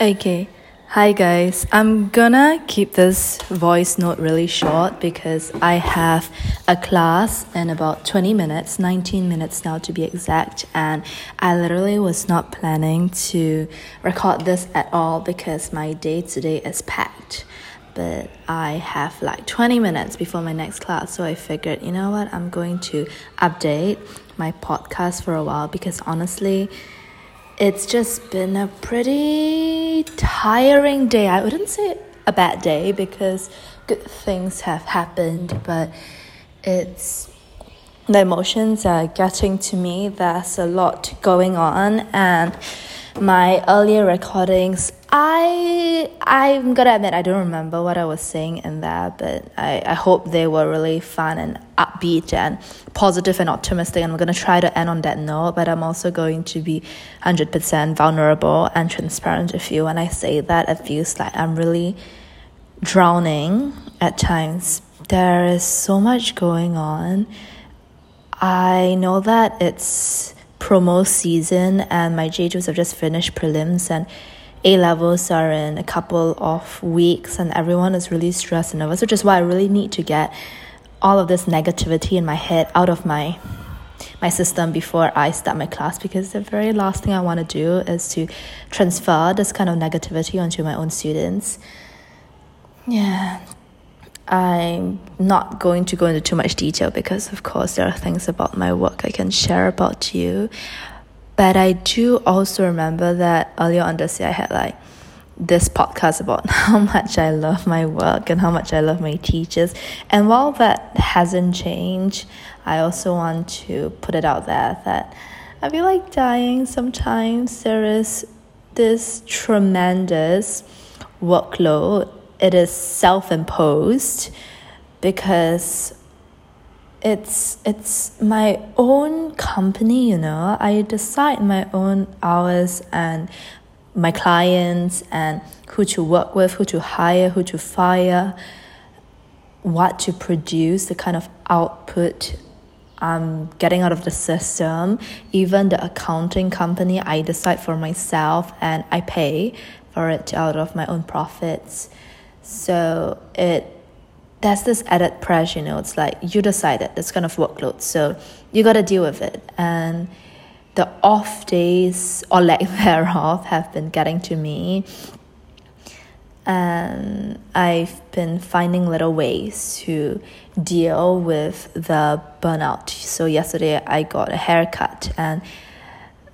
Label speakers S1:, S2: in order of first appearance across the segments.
S1: Okay. Hi guys. I'm gonna keep this voice note really short because I have a class in about 20 minutes, 19 minutes now to be exact, and I literally was not planning to record this at all because my day today is packed. But I have like 20 minutes before my next class, so I figured, you know what, I'm going to update my podcast for a while because honestly, it's just been a pretty tiring day. I wouldn't say a bad day because good things have happened, but it's the emotions are getting to me. There's a lot going on, and my earlier recordings I I'm gonna admit I don't remember what I was saying in there, but I, I hope they were really fun and upbeat and positive and optimistic. And we're gonna try to end on that note. But I'm also going to be hundred percent vulnerable and transparent with you. When I say that, it feels like I'm really drowning at times. There is so much going on. I know that it's promo season and my JCs have just finished prelims and a levels are in a couple of weeks, and everyone is really stressed and nervous, which is why I really need to get all of this negativity in my head out of my my system before I start my class because the very last thing I want to do is to transfer this kind of negativity onto my own students. Yeah, I'm not going to go into too much detail because, of course, there are things about my work I can share about you. But I do also remember that earlier on this year, I had like this podcast about how much I love my work and how much I love my teachers. And while that hasn't changed, I also want to put it out there that I feel like dying sometimes. There is this tremendous workload, it is self imposed because it's it's my own company you know. I decide my own hours and my clients and who to work with who to hire who to fire what to produce the kind of output I'm getting out of the system. Even the accounting company i decide for myself and i pay for it out of my own profits. So it there's this added pressure, you know, it's like you decided this kind of workload, so you got to deal with it. And the off days or lack thereof have been getting to me. And I've been finding little ways to deal with the burnout. So, yesterday I got a haircut, and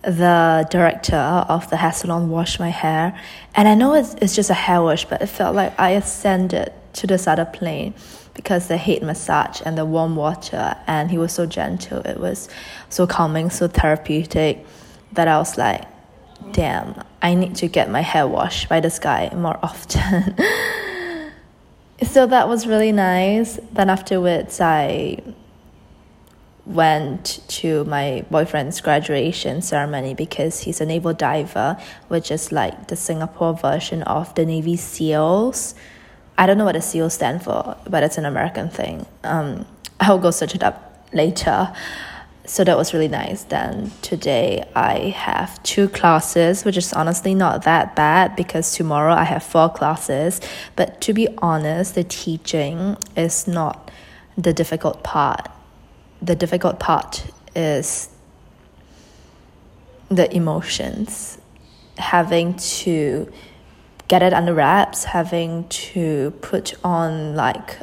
S1: the director of the hair salon washed my hair. And I know it's, it's just a hair wash, but it felt like I ascended to this other plane because the head massage and the warm water and he was so gentle. It was so calming so therapeutic that i was like damn i need to get my hair washed by this guy more often. So that was really nice. Then afterwards i went to my boyfriend's graduation ceremony because he's a naval diver which is like the singapore version of the navy seals I don't know what a SEAL stand for, but it's an American thing. Um, I'll go search it up later. So that was really nice. Then today I have two classes, which is honestly not that bad because tomorrow I have four classes. But to be honest, the teaching is not the difficult part. The difficult part is the emotions, having to get it under wraps, having to put on like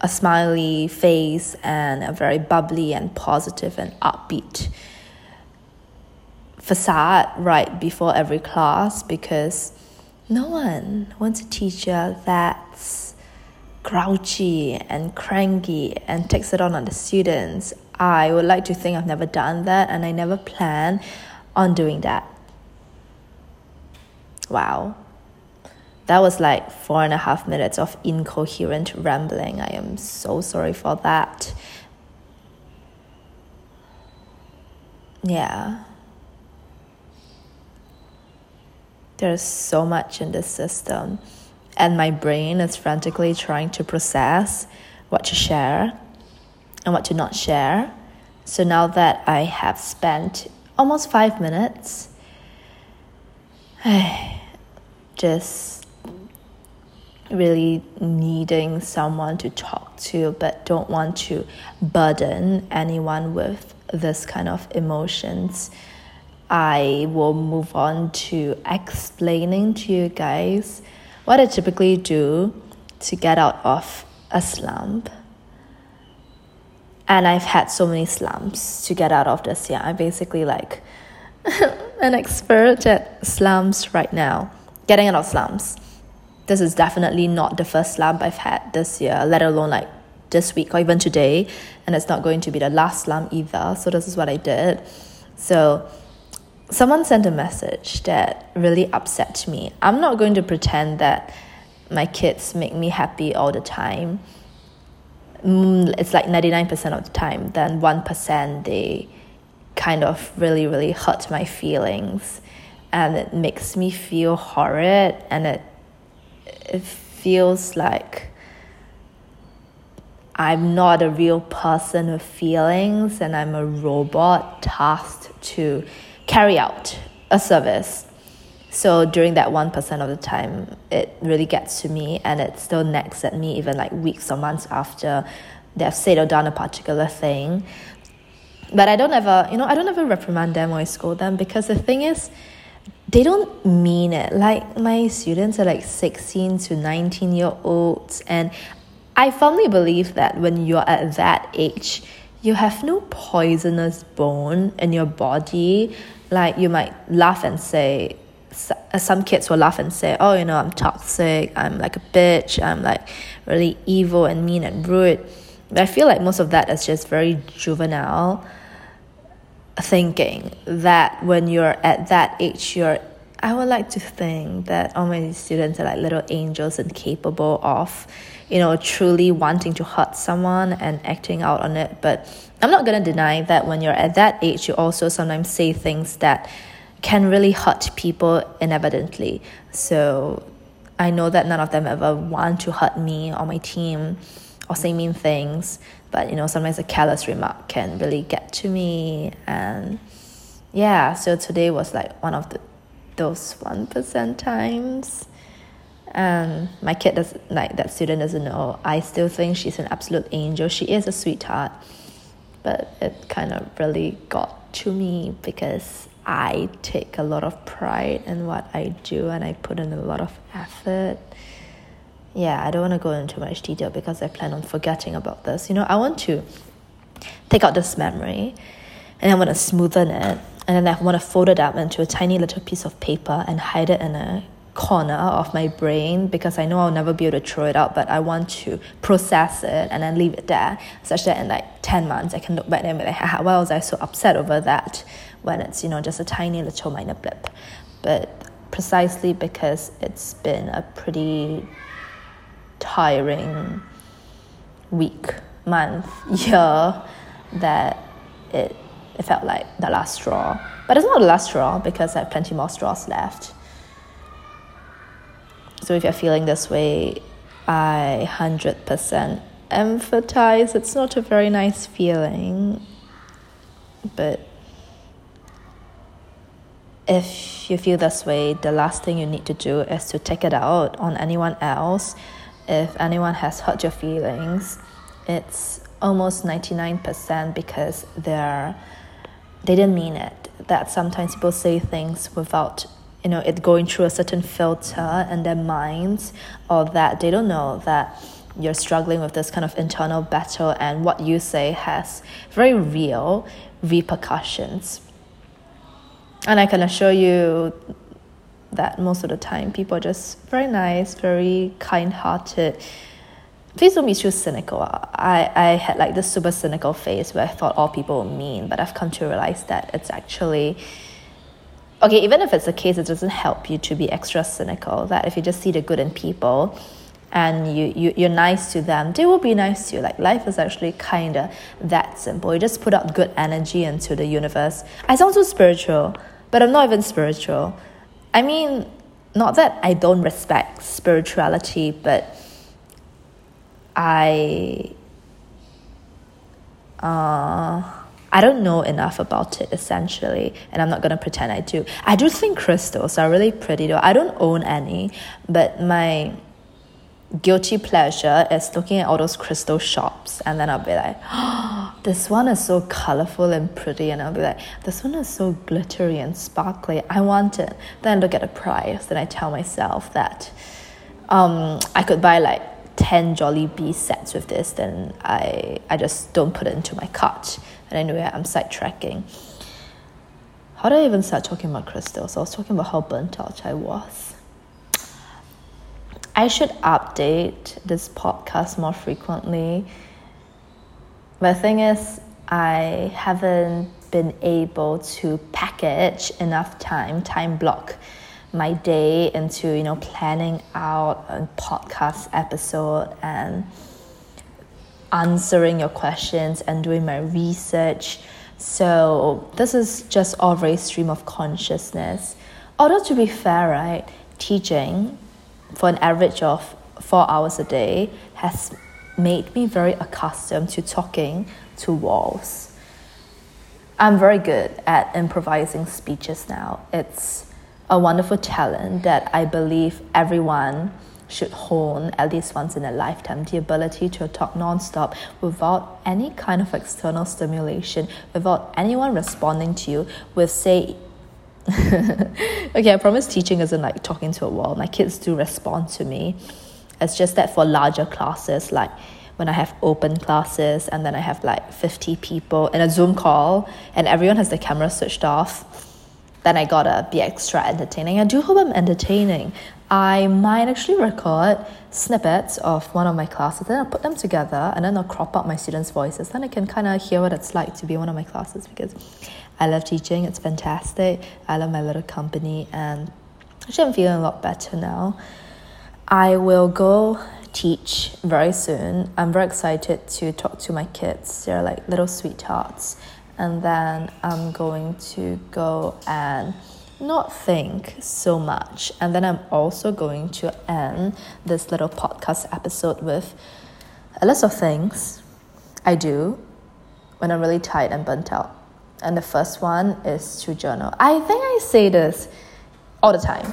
S1: a smiley face and a very bubbly and positive and upbeat facade right before every class because no one wants a teacher that's grouchy and cranky and takes it on on the students. I would like to think I've never done that and I never plan on doing that. Wow. That was like four and a half minutes of incoherent rambling. I am so sorry for that. Yeah. There's so much in this system, and my brain is frantically trying to process what to share and what to not share. So now that I have spent almost five minutes, just really needing someone to talk to, but don't want to burden anyone with this kind of emotions. I will move on to explaining to you guys what I typically do to get out of a slump. And I've had so many slumps to get out of this. Yeah, I'm basically like an expert at slumps right now, getting out of slumps. This is definitely not the first slump I've had this year, let alone like this week or even today. And it's not going to be the last slump either. So, this is what I did. So, someone sent a message that really upset me. I'm not going to pretend that my kids make me happy all the time. Mm, it's like 99% of the time, then 1% they kind of really, really hurt my feelings. And it makes me feel horrid and it, it feels like I'm not a real person with feelings and I'm a robot tasked to carry out a service. So during that 1% of the time, it really gets to me and it still nags at me even like weeks or months after they've said or done a particular thing. But I don't ever, you know, I don't ever reprimand them or scold them because the thing is, they don't mean it. Like my students are like 16 to 19 year olds, and I firmly believe that when you're at that age, you have no poisonous bone in your body. Like you might laugh and say, uh, some kids will laugh and say, "Oh, you know, I'm toxic. I'm like a bitch. I'm like really evil and mean and rude." But I feel like most of that is just very juvenile thinking that when you're at that age, you're I would like to think that all my students are like little angels and capable of, you know, truly wanting to hurt someone and acting out on it. But I'm not going to deny that when you're at that age, you also sometimes say things that can really hurt people inevitably. So I know that none of them ever want to hurt me or my team or say mean things but you know sometimes a careless remark can really get to me. And yeah so today was like one of the those one percent times. And my kid does like that student doesn't know. I still think she's an absolute angel. She is a sweetheart but it kind of really got to me because i take a lot of pride in what i do and i put in a lot of effort yeah, I don't want to go into much detail because I plan on forgetting about this. You know, I want to take out this memory and I want to smoothen it and then I want to fold it up into a tiny little piece of paper and hide it in a corner of my brain because I know I'll never be able to throw it out, but I want to process it and then leave it there such that in like 10 months I can look back and be like, why was I so upset over that when it's, you know, just a tiny little minor blip. But precisely because it's been a pretty tiring week, month, year that it, it felt like the last straw. But it's not the last straw because I have plenty more straws left. So if you're feeling this way, I 100% empathize. It's not a very nice feeling, but if you feel this way, the last thing you need to do is to take it out on anyone else if anyone has hurt your feelings, it's almost 99% because they're they didn't mean it. That sometimes people say things without you know it going through a certain filter in their minds or that they don't know that you're struggling with this kind of internal battle and what you say has very real repercussions. And I can assure you that most of the time people are just very nice, very kind hearted. Please don't be too cynical. I, I had like this super cynical phase where I thought all people were mean, but I've come to realize that it's actually okay, even if it's the case, it doesn't help you to be extra cynical. That if you just see the good in people and you, you, you're nice to them, they will be nice to you. Like life is actually kind of that simple. You just put out good energy into the universe. I sound so spiritual, but I'm not even spiritual. I mean, not that I don't respect spirituality, but I uh, I don't know enough about it essentially, and I'm not gonna pretend I do. I do think crystals are really pretty though. I don't own any, but my guilty pleasure is looking at all those crystal shops and then I'll be like, oh, this one is so colorful and pretty and I'll be like, this one is so glittery and sparkly. I want it. Then I look at the price and I tell myself that um, I could buy like 10 Jollibee sets with this, then I, I just don't put it into my cart. And anyway, I'm sidetracking. How did I even start talking about crystals? I was talking about how burnt out I was. I should update this podcast more frequently. The thing is, I haven't been able to package enough time, time block my day into, you know, planning out a podcast episode and answering your questions and doing my research. So this is just all very stream of consciousness. Although to be fair, right, teaching for an average of four hours a day has made me very accustomed to talking to walls. I'm very good at improvising speeches now. It's a wonderful talent that I believe everyone should hone at least once in a lifetime the ability to talk nonstop without any kind of external stimulation, without anyone responding to you with, say, okay, I promise teaching isn't like talking to a wall. My kids do respond to me. It's just that for larger classes, like when I have open classes and then I have like 50 people in a Zoom call and everyone has the camera switched off, then I gotta be extra entertaining. I do hope I'm entertaining. I might actually record snippets of one of my classes, then I'll put them together and then I'll crop out my students' voices. Then I can kind of hear what it's like to be one of my classes because I love teaching, it's fantastic. I love my little company, and actually, I'm feeling a lot better now. I will go teach very soon. I'm very excited to talk to my kids. They're like little sweethearts and then I'm going to go and not think so much. And then I'm also going to end this little podcast episode with a list of things I do when I'm really tired and burnt out. And the first one is to journal. I think I say this all the time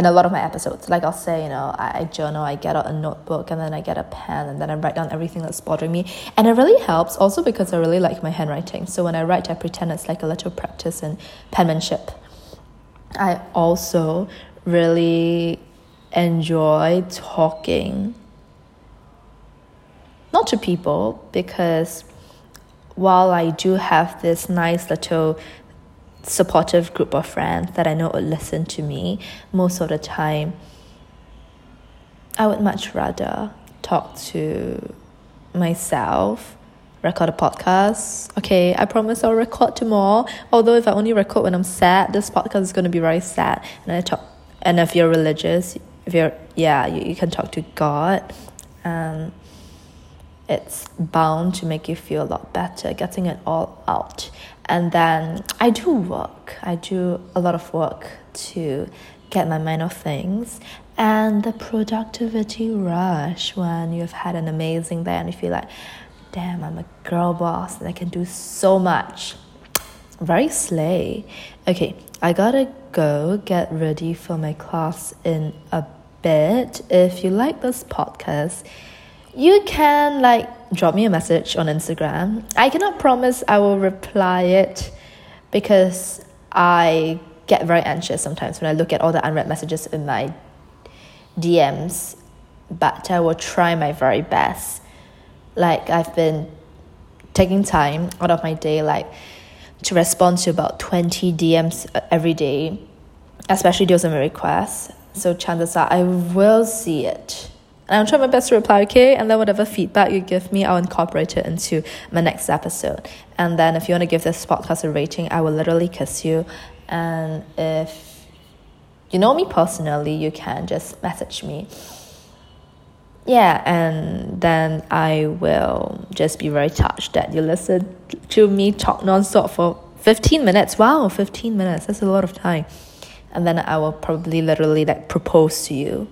S1: and a lot of my episodes. Like I'll say, you know, I, I, journal, I get out a notebook, and then I get a pen, and then I write down everything that's bothering me. And it really helps also because I really like my handwriting. So when I write, I pretend it's like a little practice in penmanship. I also really enjoy talking, not to people, because while I do have this nice little supportive group of friends that I know would listen to me most of the time, I would much rather talk to myself, record a podcast. Okay, I promise I'll record tomorrow. Although if I only record when I'm sad, this podcast is to be very sad. And I talk, and if you're religious, if you're yeah, you, you can talk to God. Um, it's bound to make you feel a lot better, getting it all out. And then I do work. I do a lot of work to get my mind off things. And the productivity rush when you've had an amazing day and you feel like, damn, I'm a girl boss and I can do so much. Very slay. Okay, I gotta go get ready for my class in a bit. If you like this podcast, you can like drop me a message on Instagram. I cannot promise I will reply it because I get very anxious sometimes when I look at all the unread messages in my DMs, but I will try my very best. Like I've been taking time out of my day like to respond to about 20 DMs uh, every day, especially those in my requests. So chances are I will see it and I'll try my best to reply, okay? And then whatever feedback you give me, I'll incorporate it into my next episode. And then if you want to give this podcast a rating, I will literally kiss you. And if you know me personally, you can just message me. Yeah, and then I will just be very touched that you listen to me talk nonstop for 15 minutes. Wow, 15 minutes. That's a lot of time. And then I will probably literally like propose to you.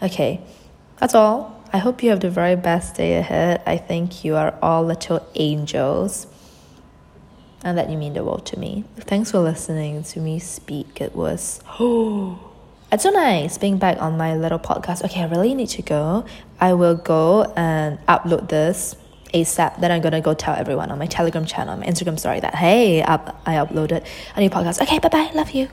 S1: Okay. That's all. I hope you have the very best day ahead. I think you are all little angels. and that you mean the world to me. Thanks for listening to me speak. It was oh it's so nice being back on my little podcast. Okay, I really need to go. I will go and upload this ASAP. Then I'm gonna go tell everyone on my Telegram channel, my Instagram story that hey, up I uploaded a new podcast. Okay, bye bye. Love you.